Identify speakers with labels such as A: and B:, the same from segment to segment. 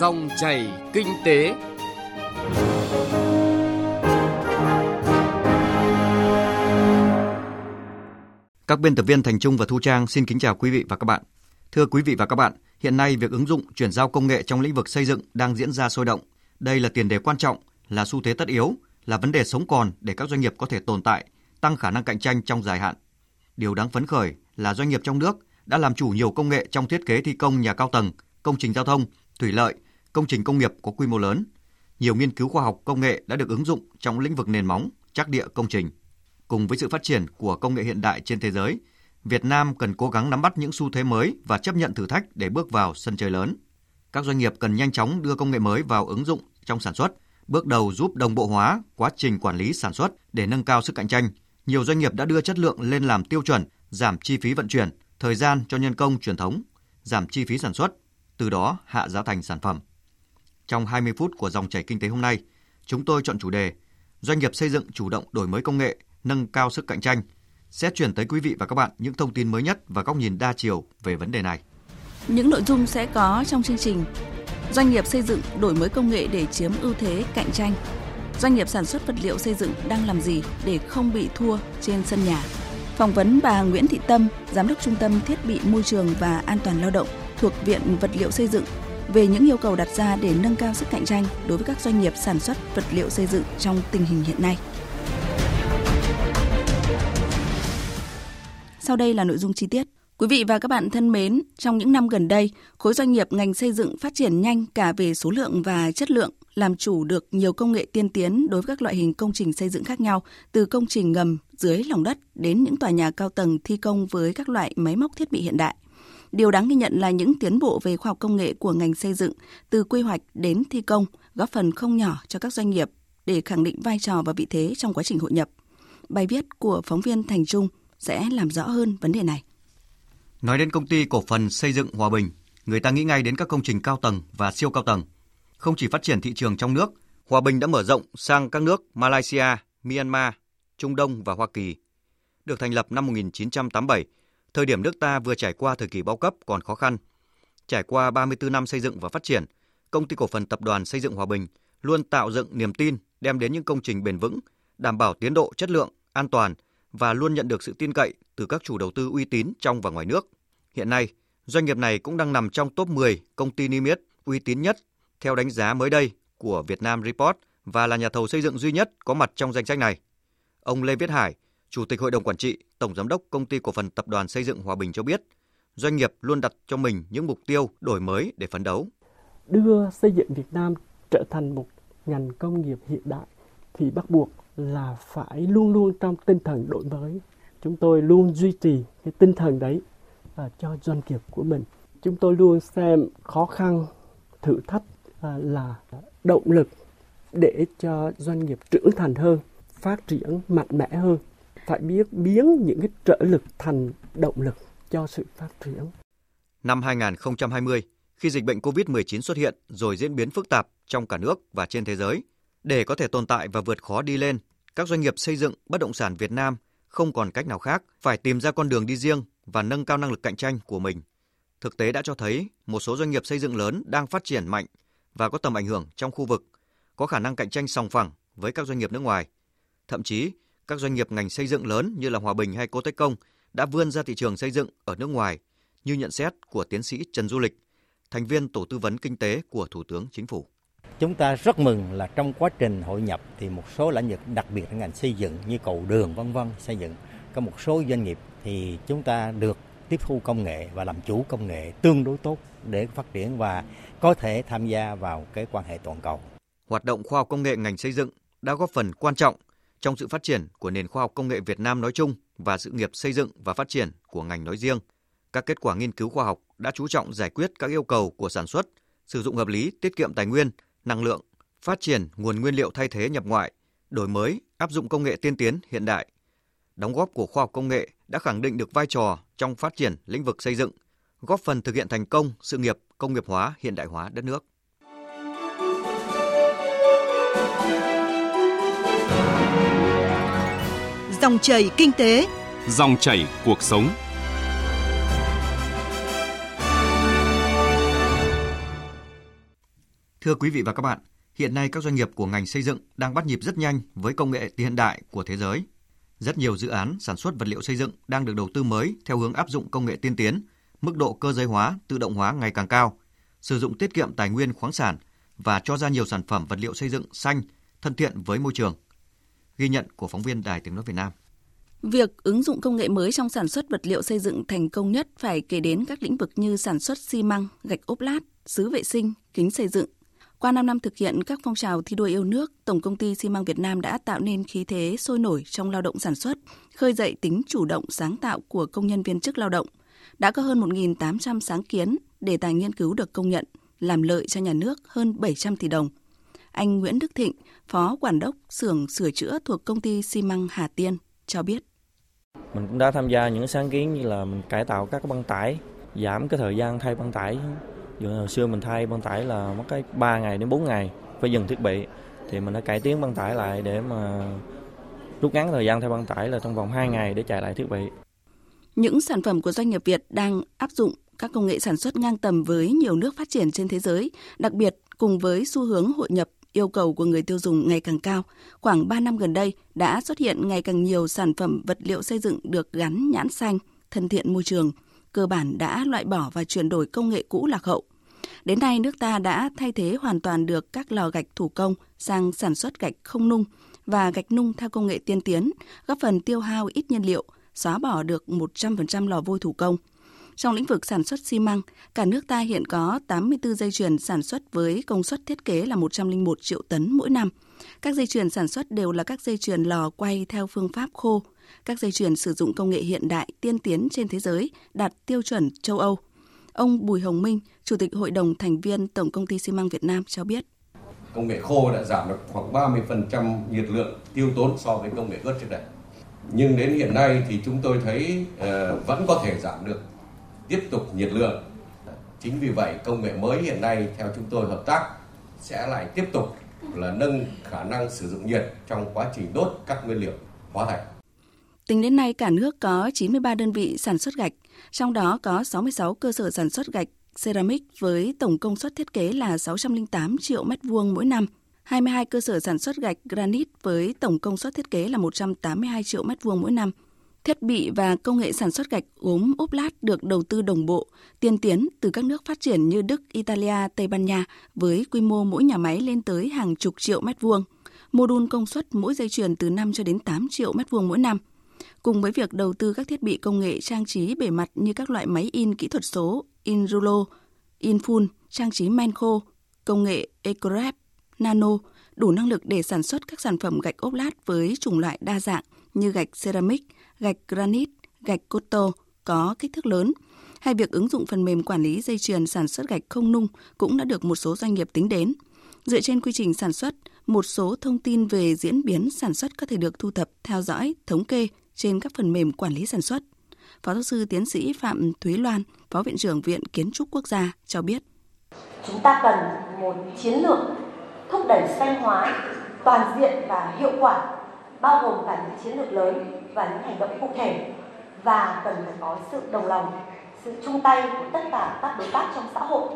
A: Dòng chảy kinh tế.
B: Các biên tập viên Thành Trung và Thu Trang xin kính chào quý vị và các bạn. Thưa quý vị và các bạn, hiện nay việc ứng dụng chuyển giao công nghệ trong lĩnh vực xây dựng đang diễn ra sôi động. Đây là tiền đề quan trọng, là xu thế tất yếu, là vấn đề sống còn để các doanh nghiệp có thể tồn tại, tăng khả năng cạnh tranh trong dài hạn. Điều đáng phấn khởi là doanh nghiệp trong nước đã làm chủ nhiều công nghệ trong thiết kế thi công nhà cao tầng, công trình giao thông, thủy lợi, công trình công nghiệp có quy mô lớn. Nhiều nghiên cứu khoa học công nghệ đã được ứng dụng trong lĩnh vực nền móng, chắc địa công trình. Cùng với sự phát triển của công nghệ hiện đại trên thế giới, Việt Nam cần cố gắng nắm bắt những xu thế mới và chấp nhận thử thách để bước vào sân chơi lớn. Các doanh nghiệp cần nhanh chóng đưa công nghệ mới vào ứng dụng trong sản xuất, bước đầu giúp đồng bộ hóa quá trình quản lý sản xuất để nâng cao sức cạnh tranh. Nhiều doanh nghiệp đã đưa chất lượng lên làm tiêu chuẩn, giảm chi phí vận chuyển, thời gian cho nhân công truyền thống, giảm chi phí sản xuất, từ đó hạ giá thành sản phẩm. Trong 20 phút của dòng chảy kinh tế hôm nay, chúng tôi chọn chủ đề Doanh nghiệp xây dựng chủ động đổi mới công nghệ, nâng cao sức cạnh tranh sẽ chuyển tới quý vị và các bạn những thông tin mới nhất và góc nhìn đa chiều về vấn đề này.
C: Những nội dung sẽ có trong chương trình Doanh nghiệp xây dựng đổi mới công nghệ để chiếm ưu thế cạnh tranh. Doanh nghiệp sản xuất vật liệu xây dựng đang làm gì để không bị thua trên sân nhà? Phỏng vấn bà Nguyễn Thị Tâm, Giám đốc Trung tâm Thiết bị Môi trường và An toàn Lao động thuộc Viện Vật liệu Xây dựng về những yêu cầu đặt ra để nâng cao sức cạnh tranh đối với các doanh nghiệp sản xuất vật liệu xây dựng trong tình hình hiện nay. Sau đây là nội dung chi tiết. Quý vị và các bạn thân mến, trong những năm gần đây, khối doanh nghiệp ngành xây dựng phát triển nhanh cả về số lượng và chất lượng, làm chủ được nhiều công nghệ tiên tiến đối với các loại hình công trình xây dựng khác nhau, từ công trình ngầm dưới lòng đất đến những tòa nhà cao tầng thi công với các loại máy móc thiết bị hiện đại. Điều đáng ghi nhận là những tiến bộ về khoa học công nghệ của ngành xây dựng từ quy hoạch đến thi công góp phần không nhỏ cho các doanh nghiệp để khẳng định vai trò và vị thế trong quá trình hội nhập. Bài viết của phóng viên Thành Trung sẽ làm rõ hơn vấn đề này.
B: Nói đến công ty cổ phần xây dựng Hòa Bình, người ta nghĩ ngay đến các công trình cao tầng và siêu cao tầng. Không chỉ phát triển thị trường trong nước, Hòa Bình đã mở rộng sang các nước Malaysia, Myanmar, Trung Đông và Hoa Kỳ. Được thành lập năm 1987, thời điểm nước ta vừa trải qua thời kỳ bao cấp còn khó khăn. Trải qua 34 năm xây dựng và phát triển, công ty cổ phần tập đoàn xây dựng Hòa Bình luôn tạo dựng niềm tin, đem đến những công trình bền vững, đảm bảo tiến độ, chất lượng, an toàn và luôn nhận được sự tin cậy từ các chủ đầu tư uy tín trong và ngoài nước. Hiện nay, doanh nghiệp này cũng đang nằm trong top 10 công ty niêm yết uy tín nhất theo đánh giá mới đây của Việt Nam Report và là nhà thầu xây dựng duy nhất có mặt trong danh sách này. Ông Lê Viết Hải, Chủ tịch Hội đồng Quản trị, Tổng Giám đốc Công ty Cổ phần Tập đoàn Xây dựng Hòa Bình cho biết, doanh nghiệp luôn đặt cho mình những mục tiêu đổi mới để phấn đấu.
D: Đưa xây dựng Việt Nam trở thành một ngành công nghiệp hiện đại thì bắt buộc là phải luôn luôn trong tinh thần đổi mới. Chúng tôi luôn duy trì cái tinh thần đấy à, cho doanh nghiệp của mình. Chúng tôi luôn xem khó khăn, thử thách à, là động lực để cho doanh nghiệp trưởng thành hơn, phát triển mạnh mẽ hơn. Phải biết biến những cái trợ lực thành động lực cho sự phát triển.
B: Năm 2020, khi dịch bệnh COVID-19 xuất hiện rồi diễn biến phức tạp trong cả nước và trên thế giới, để có thể tồn tại và vượt khó đi lên, các doanh nghiệp xây dựng bất động sản Việt Nam không còn cách nào khác phải tìm ra con đường đi riêng và nâng cao năng lực cạnh tranh của mình. Thực tế đã cho thấy một số doanh nghiệp xây dựng lớn đang phát triển mạnh và có tầm ảnh hưởng trong khu vực, có khả năng cạnh tranh sòng phẳng với các doanh nghiệp nước ngoài. Thậm chí, các doanh nghiệp ngành xây dựng lớn như là Hòa Bình hay Cô Tech Công đã vươn ra thị trường xây dựng ở nước ngoài, như nhận xét của tiến sĩ Trần Du Lịch, thành viên tổ tư vấn kinh tế của Thủ tướng Chính phủ.
E: Chúng ta rất mừng là trong quá trình hội nhập thì một số lĩnh vực đặc biệt là ngành xây dựng như cầu đường vân vân xây dựng có một số doanh nghiệp thì chúng ta được tiếp thu công nghệ và làm chủ công nghệ tương đối tốt để phát triển và có thể tham gia vào cái quan hệ toàn cầu.
B: Hoạt động khoa học công nghệ ngành xây dựng đã góp phần quan trọng trong sự phát triển của nền khoa học công nghệ Việt Nam nói chung và sự nghiệp xây dựng và phát triển của ngành nói riêng. Các kết quả nghiên cứu khoa học đã chú trọng giải quyết các yêu cầu của sản xuất, sử dụng hợp lý, tiết kiệm tài nguyên, năng lượng, phát triển nguồn nguyên liệu thay thế nhập ngoại, đổi mới, áp dụng công nghệ tiên tiến hiện đại. Đóng góp của khoa học công nghệ đã khẳng định được vai trò trong phát triển lĩnh vực xây dựng, góp phần thực hiện thành công sự nghiệp công nghiệp hóa hiện đại hóa đất nước.
F: Dòng chảy kinh tế,
G: dòng chảy cuộc sống.
B: Thưa quý vị và các bạn, hiện nay các doanh nghiệp của ngành xây dựng đang bắt nhịp rất nhanh với công nghệ hiện đại của thế giới. Rất nhiều dự án sản xuất vật liệu xây dựng đang được đầu tư mới theo hướng áp dụng công nghệ tiên tiến, mức độ cơ giới hóa, tự động hóa ngày càng cao, sử dụng tiết kiệm tài nguyên khoáng sản và cho ra nhiều sản phẩm vật liệu xây dựng xanh, thân thiện với môi trường. Ghi nhận của phóng viên Đài Tiếng nói Việt Nam.
C: Việc ứng dụng công nghệ mới trong sản xuất vật liệu xây dựng thành công nhất phải kể đến các lĩnh vực như sản xuất xi măng, gạch ốp lát, xứ vệ sinh, kính xây dựng. Qua 5 năm thực hiện các phong trào thi đua yêu nước, Tổng công ty xi măng Việt Nam đã tạo nên khí thế sôi nổi trong lao động sản xuất, khơi dậy tính chủ động sáng tạo của công nhân viên chức lao động. Đã có hơn 1.800 sáng kiến, đề tài nghiên cứu được công nhận, làm lợi cho nhà nước hơn 700 tỷ đồng. Anh Nguyễn Đức Thịnh, Phó Quản đốc xưởng sửa chữa thuộc công ty xi măng Hà Tiên cho biết.
H: Mình cũng đã tham gia những sáng kiến như là mình cải tạo các băng tải, giảm cái thời gian thay băng tải. Dù hồi xưa mình thay băng tải là mất cái 3 ngày đến 4 ngày phải dừng thiết bị thì mình đã cải tiến băng tải lại để mà rút ngắn thời gian thay băng tải là trong vòng 2 ngày để chạy lại thiết bị.
C: Những sản phẩm của doanh nghiệp Việt đang áp dụng các công nghệ sản xuất ngang tầm với nhiều nước phát triển trên thế giới, đặc biệt cùng với xu hướng hội nhập yêu cầu của người tiêu dùng ngày càng cao. Khoảng 3 năm gần đây đã xuất hiện ngày càng nhiều sản phẩm vật liệu xây dựng được gắn nhãn xanh, thân thiện môi trường, cơ bản đã loại bỏ và chuyển đổi công nghệ cũ lạc hậu. Đến nay, nước ta đã thay thế hoàn toàn được các lò gạch thủ công sang sản xuất gạch không nung và gạch nung theo công nghệ tiên tiến, góp phần tiêu hao ít nhiên liệu, xóa bỏ được 100% lò vôi thủ công – trong lĩnh vực sản xuất xi măng, cả nước ta hiện có 84 dây chuyền sản xuất với công suất thiết kế là 101 triệu tấn mỗi năm. Các dây chuyền sản xuất đều là các dây chuyền lò quay theo phương pháp khô. Các dây chuyền sử dụng công nghệ hiện đại tiên tiến trên thế giới đạt tiêu chuẩn châu Âu. Ông Bùi Hồng Minh, Chủ tịch Hội đồng thành viên Tổng công ty xi măng Việt Nam cho biết.
I: Công nghệ khô đã giảm được khoảng 30% nhiệt lượng tiêu tốn so với công nghệ ướt trước đây. Nhưng đến hiện nay thì chúng tôi thấy uh, vẫn có thể giảm được tiếp tục nhiệt lượng. Chính vì vậy công nghệ mới hiện nay theo chúng tôi hợp tác sẽ lại tiếp tục là nâng khả năng sử dụng nhiệt trong quá trình đốt các nguyên liệu hóa thạch.
C: Tính đến nay cả nước có 93 đơn vị sản xuất gạch, trong đó có 66 cơ sở sản xuất gạch ceramic với tổng công suất thiết kế là 608 triệu mét vuông mỗi năm. 22 cơ sở sản xuất gạch granite với tổng công suất thiết kế là 182 triệu mét vuông mỗi năm thiết bị và công nghệ sản xuất gạch gốm ốp lát được đầu tư đồng bộ, tiên tiến từ các nước phát triển như Đức, Italia, Tây Ban Nha với quy mô mỗi nhà máy lên tới hàng chục triệu mét vuông. Mô đun công suất mỗi dây chuyền từ 5 cho đến 8 triệu mét vuông mỗi năm. Cùng với việc đầu tư các thiết bị công nghệ trang trí bề mặt như các loại máy in kỹ thuật số, in rulo, in full, trang trí men khô, công nghệ EcoRep, nano, đủ năng lực để sản xuất các sản phẩm gạch ốp lát với chủng loại đa dạng như gạch ceramic, gạch granite, gạch cotto có kích thước lớn, hay việc ứng dụng phần mềm quản lý dây chuyền sản xuất gạch không nung cũng đã được một số doanh nghiệp tính đến. Dựa trên quy trình sản xuất, một số thông tin về diễn biến sản xuất có thể được thu thập, theo dõi, thống kê trên các phần mềm quản lý sản xuất. Phó giáo sư tiến sĩ Phạm Thúy Loan, Phó Viện trưởng Viện Kiến trúc Quốc gia cho biết.
J: Chúng ta cần một chiến lược thúc đẩy xanh hóa toàn diện và hiệu quả, bao gồm cả những chiến lược lớn và những hành động cụ thể và cần phải có sự đồng lòng, sự chung tay của tất cả các đối tác trong xã hội.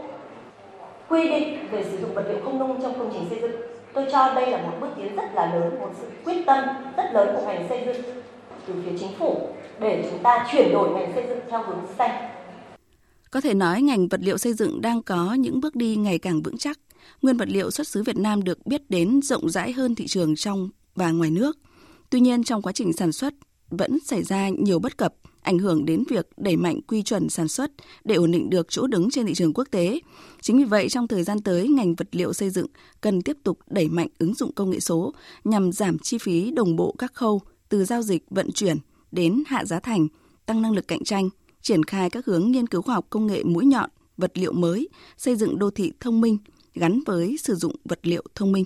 J: Quy định về sử dụng vật liệu không nung trong công trình xây dựng, tôi cho đây là một bước tiến rất là lớn, một sự quyết tâm rất lớn của ngành xây dựng từ phía chính phủ để chúng ta chuyển đổi ngành xây dựng theo hướng xanh.
C: Có thể nói ngành vật liệu xây dựng đang có những bước đi ngày càng vững chắc. Nguyên vật liệu xuất xứ Việt Nam được biết đến rộng rãi hơn thị trường trong và ngoài nước. Tuy nhiên trong quá trình sản xuất vẫn xảy ra nhiều bất cập, ảnh hưởng đến việc đẩy mạnh quy chuẩn sản xuất để ổn định được chỗ đứng trên thị trường quốc tế. Chính vì vậy, trong thời gian tới, ngành vật liệu xây dựng cần tiếp tục đẩy mạnh ứng dụng công nghệ số nhằm giảm chi phí đồng bộ các khâu từ giao dịch vận chuyển đến hạ giá thành, tăng năng lực cạnh tranh, triển khai các hướng nghiên cứu khoa học công nghệ mũi nhọn, vật liệu mới, xây dựng đô thị thông minh gắn với sử dụng vật liệu thông minh.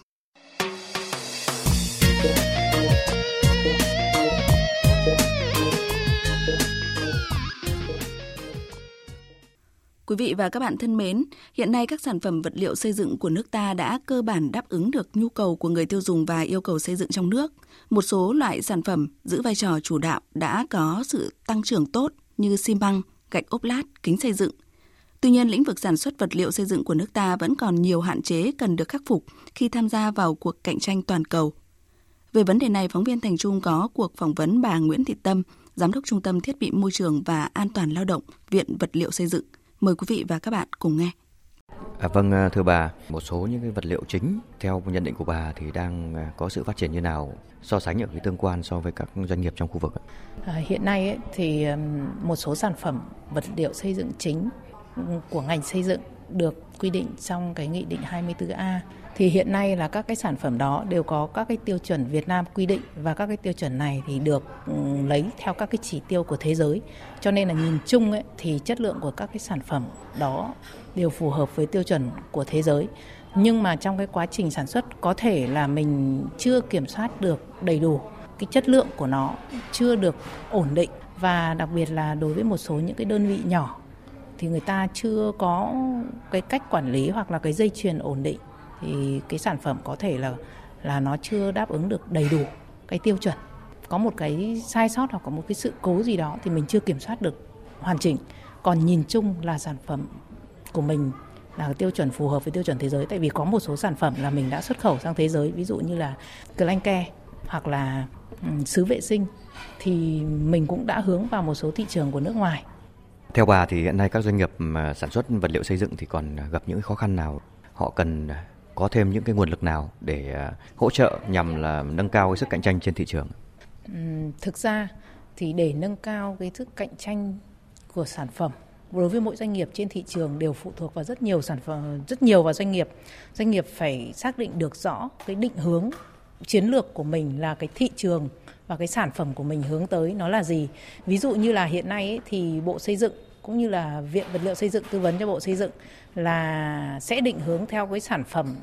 C: Quý vị và các bạn thân mến, hiện nay các sản phẩm vật liệu xây dựng của nước ta đã cơ bản đáp ứng được nhu cầu của người tiêu dùng và yêu cầu xây dựng trong nước. Một số loại sản phẩm giữ vai trò chủ đạo đã có sự tăng trưởng tốt như xi măng, gạch ốp lát, kính xây dựng. Tuy nhiên, lĩnh vực sản xuất vật liệu xây dựng của nước ta vẫn còn nhiều hạn chế cần được khắc phục khi tham gia vào cuộc cạnh tranh toàn cầu. Về vấn đề này, phóng viên Thành Trung có cuộc phỏng vấn bà Nguyễn Thị Tâm, Giám đốc Trung tâm Thiết bị Môi trường và An toàn Lao động, Viện Vật liệu Xây dựng. Mời quý vị và các bạn cùng nghe.
B: À, vâng à, thưa bà, một số những cái vật liệu chính theo nhận định của bà thì đang à, có sự phát triển như nào so sánh ở cái tương quan so với các doanh nghiệp trong khu vực?
K: À, hiện nay ấy, thì một số sản phẩm vật liệu xây dựng chính của ngành xây dựng được quy định trong cái nghị định 24A thì hiện nay là các cái sản phẩm đó đều có các cái tiêu chuẩn Việt Nam quy định và các cái tiêu chuẩn này thì được lấy theo các cái chỉ tiêu của thế giới. Cho nên là nhìn chung ấy, thì chất lượng của các cái sản phẩm đó đều phù hợp với tiêu chuẩn của thế giới. Nhưng mà trong cái quá trình sản xuất có thể là mình chưa kiểm soát được đầy đủ cái chất lượng của nó chưa được ổn định và đặc biệt là đối với một số những cái đơn vị nhỏ thì người ta chưa có cái cách quản lý hoặc là cái dây chuyền ổn định, thì cái sản phẩm có thể là là nó chưa đáp ứng được đầy đủ cái tiêu chuẩn. Có một cái sai sót hoặc có một cái sự cố gì đó thì mình chưa kiểm soát được hoàn chỉnh. Còn nhìn chung là sản phẩm của mình là tiêu chuẩn phù hợp với tiêu chuẩn thế giới. Tại vì có một số sản phẩm là mình đã xuất khẩu sang thế giới, ví dụ như là Glenke hoặc là xứ sứ vệ sinh, thì mình cũng đã hướng vào một số thị trường của nước ngoài
B: theo bà thì hiện nay các doanh nghiệp, mà sản xuất vật liệu xây dựng thì còn gặp những khó khăn nào? Họ cần có thêm những cái nguồn lực nào để à, hỗ trợ nhằm là nâng cao cái sức cạnh tranh trên thị trường?
K: thực ra thì để nâng cao cái sức cạnh tranh của sản phẩm đối với mỗi doanh nghiệp trên thị trường đều phụ thuộc vào rất nhiều sản phẩm, rất nhiều vào doanh nghiệp doanh nghiệp phải xác định được rõ cái định hướng chiến lược của mình là cái thị trường và cái sản phẩm của mình hướng tới nó là gì? Ví dụ như là hiện nay ấy, thì bộ xây dựng cũng như là viện vật liệu xây dựng tư vấn cho bộ xây dựng là sẽ định hướng theo cái sản phẩm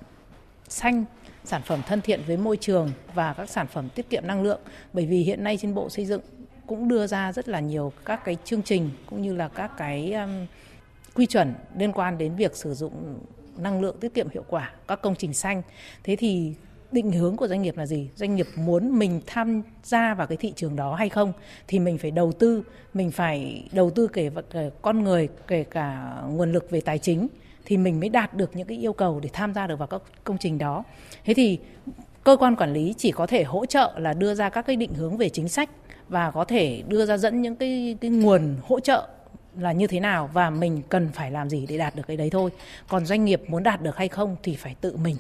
K: xanh sản phẩm thân thiện với môi trường và các sản phẩm tiết kiệm năng lượng. Bởi vì hiện nay trên bộ xây dựng cũng đưa ra rất là nhiều các cái chương trình cũng như là các cái um, quy chuẩn liên quan đến việc sử dụng năng lượng tiết kiệm hiệu quả các công trình xanh. Thế thì định hướng của doanh nghiệp là gì? Doanh nghiệp muốn mình tham gia vào cái thị trường đó hay không? Thì mình phải đầu tư, mình phải đầu tư kể cả con người, kể cả nguồn lực về tài chính thì mình mới đạt được những cái yêu cầu để tham gia được vào các công trình đó. Thế thì cơ quan quản lý chỉ có thể hỗ trợ là đưa ra các cái định hướng về chính sách và có thể đưa ra dẫn những cái cái nguồn hỗ trợ là như thế nào và mình cần phải làm gì để đạt được cái đấy thôi. Còn doanh nghiệp muốn đạt được hay không thì phải tự mình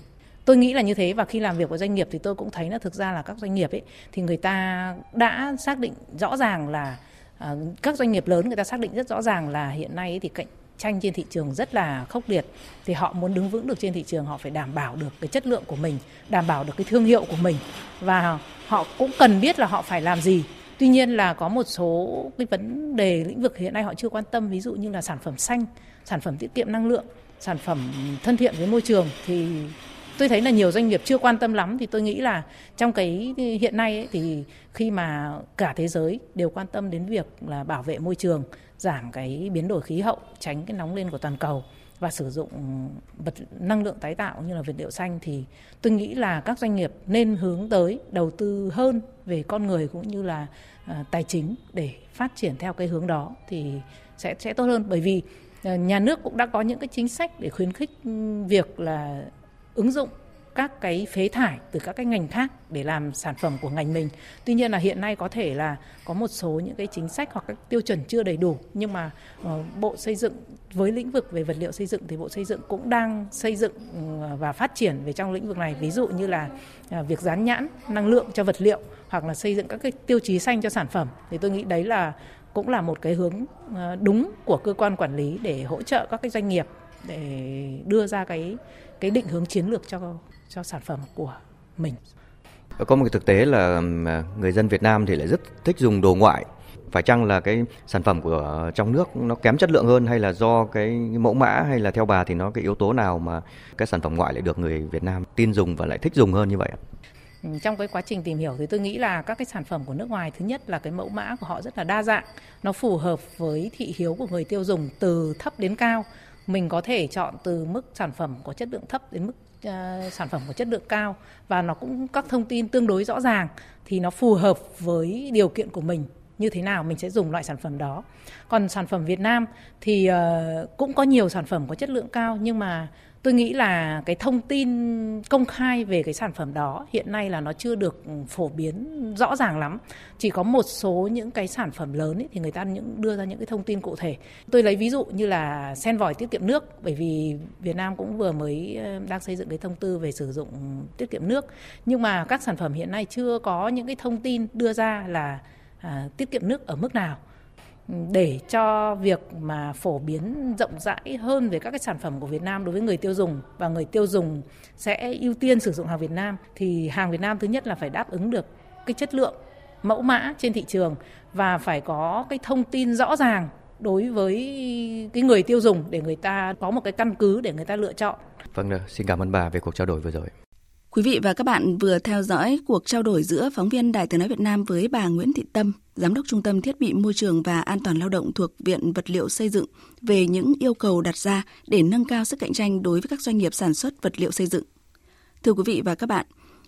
K: tôi nghĩ là như thế và khi làm việc với doanh nghiệp thì tôi cũng thấy là thực ra là các doanh nghiệp ấy thì người ta đã xác định rõ ràng là uh, các doanh nghiệp lớn người ta xác định rất rõ ràng là hiện nay ấy thì cạnh tranh trên thị trường rất là khốc liệt. Thì họ muốn đứng vững được trên thị trường họ phải đảm bảo được cái chất lượng của mình đảm bảo được cái thương hiệu của mình và họ cũng cần biết là họ phải làm gì. Tuy nhiên là có một số cái vấn đề lĩnh vực hiện nay họ chưa quan tâm ví dụ như là sản phẩm xanh sản phẩm tiết kiệm năng lượng sản phẩm thân thiện với môi trường thì tôi thấy là nhiều doanh nghiệp chưa quan tâm lắm thì tôi nghĩ là trong cái hiện nay ấy, thì khi mà cả thế giới đều quan tâm đến việc là bảo vệ môi trường giảm cái biến đổi khí hậu tránh cái nóng lên của toàn cầu và sử dụng vật năng lượng tái tạo như là vật liệu xanh thì tôi nghĩ là các doanh nghiệp nên hướng tới đầu tư hơn về con người cũng như là uh, tài chính để phát triển theo cái hướng đó thì sẽ sẽ tốt hơn. Bởi vì uh, nhà nước cũng đã có những cái chính sách để khuyến khích việc là ứng dụng các cái phế thải từ các cái ngành khác để làm sản phẩm của ngành mình. Tuy nhiên là hiện nay có thể là có một số những cái chính sách hoặc các tiêu chuẩn chưa đầy đủ, nhưng mà ờ, Bộ Xây dựng, với lĩnh vực về vật liệu xây dựng thì Bộ Xây dựng cũng đang xây dựng ờ, và phát triển về trong lĩnh vực này. Ví dụ như là ờ, việc dán nhãn năng lượng cho vật liệu hoặc là xây dựng các cái tiêu chí xanh cho sản phẩm thì tôi nghĩ đấy là, cũng là một cái hướng đúng của cơ quan quản lý để hỗ trợ các cái doanh nghiệp để đưa ra cái cái định hướng chiến lược cho cho sản phẩm của mình.
B: Có một cái thực tế là người dân Việt Nam thì lại rất thích dùng đồ ngoại. Phải chăng là cái sản phẩm của trong nước nó kém chất lượng hơn hay là do cái mẫu mã hay là theo bà thì nó cái yếu tố nào mà cái sản phẩm ngoại lại được người Việt Nam tin dùng và lại thích dùng hơn như vậy ạ?
K: trong cái quá trình tìm hiểu thì tôi nghĩ là các cái sản phẩm của nước ngoài thứ nhất là cái mẫu mã của họ rất là đa dạng nó phù hợp với thị hiếu của người tiêu dùng từ thấp đến cao mình có thể chọn từ mức sản phẩm có chất lượng thấp đến mức uh, sản phẩm có chất lượng cao và nó cũng các thông tin tương đối rõ ràng thì nó phù hợp với điều kiện của mình như thế nào mình sẽ dùng loại sản phẩm đó. Còn sản phẩm Việt Nam thì uh, cũng có nhiều sản phẩm có chất lượng cao nhưng mà tôi nghĩ là cái thông tin công khai về cái sản phẩm đó hiện nay là nó chưa được phổ biến rõ ràng lắm. Chỉ có một số những cái sản phẩm lớn ấy, thì người ta những đưa ra những cái thông tin cụ thể. Tôi lấy ví dụ như là sen vòi tiết kiệm nước bởi vì Việt Nam cũng vừa mới ờ, đang xây dựng cái thông tư về sử dụng tiết kiệm nước. Nhưng mà các sản phẩm hiện nay chưa có những cái thông tin đưa ra là à, tiết kiệm nước ở mức nào để cho việc mà phổ biến rộng rãi hơn về các cái sản phẩm của Việt Nam đối với người tiêu dùng và người tiêu dùng sẽ ưu tiên sử dụng hàng Việt Nam thì hàng Việt Nam thứ nhất là phải đáp ứng được cái chất lượng mẫu mã trên thị trường và phải có cái thông tin rõ ràng đối với cái người tiêu dùng để người ta có một cái căn cứ để người ta lựa chọn.
B: Vâng, xin cảm ơn bà về cuộc trao đổi vừa rồi.
C: Quý vị và các bạn vừa theo dõi cuộc trao đổi giữa phóng viên Đài Tiếng Nói Việt Nam với bà Nguyễn Thị Tâm, Giám đốc Trung tâm Thiết bị Môi trường và An toàn Lao động thuộc Viện Vật liệu Xây dựng về những yêu cầu đặt ra để nâng cao sức cạnh tranh đối với các doanh nghiệp sản xuất vật liệu xây dựng. Thưa quý vị và các bạn,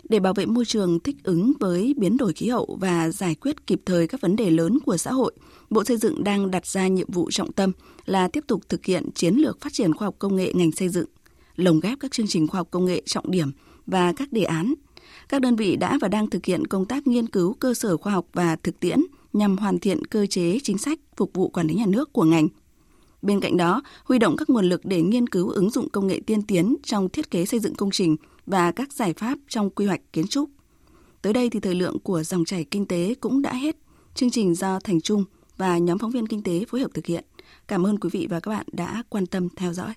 C: để bảo vệ môi trường thích ứng với biến đổi khí hậu và giải quyết kịp thời các vấn đề lớn của xã hội, Bộ Xây dựng đang đặt ra nhiệm vụ trọng tâm là tiếp tục thực hiện chiến lược phát triển khoa học công nghệ ngành xây dựng, lồng ghép các chương trình khoa học công nghệ trọng điểm và các đề án. Các đơn vị đã và đang thực hiện công tác nghiên cứu cơ sở khoa học và thực tiễn nhằm hoàn thiện cơ chế chính sách phục vụ quản lý nhà nước của ngành. Bên cạnh đó, huy động các nguồn lực để nghiên cứu ứng dụng công nghệ tiên tiến trong thiết kế xây dựng công trình và các giải pháp trong quy hoạch kiến trúc. Tới đây thì thời lượng của dòng chảy kinh tế cũng đã hết. Chương trình do Thành Trung và nhóm phóng viên kinh tế phối hợp thực hiện. Cảm ơn quý vị và các bạn đã quan tâm theo dõi.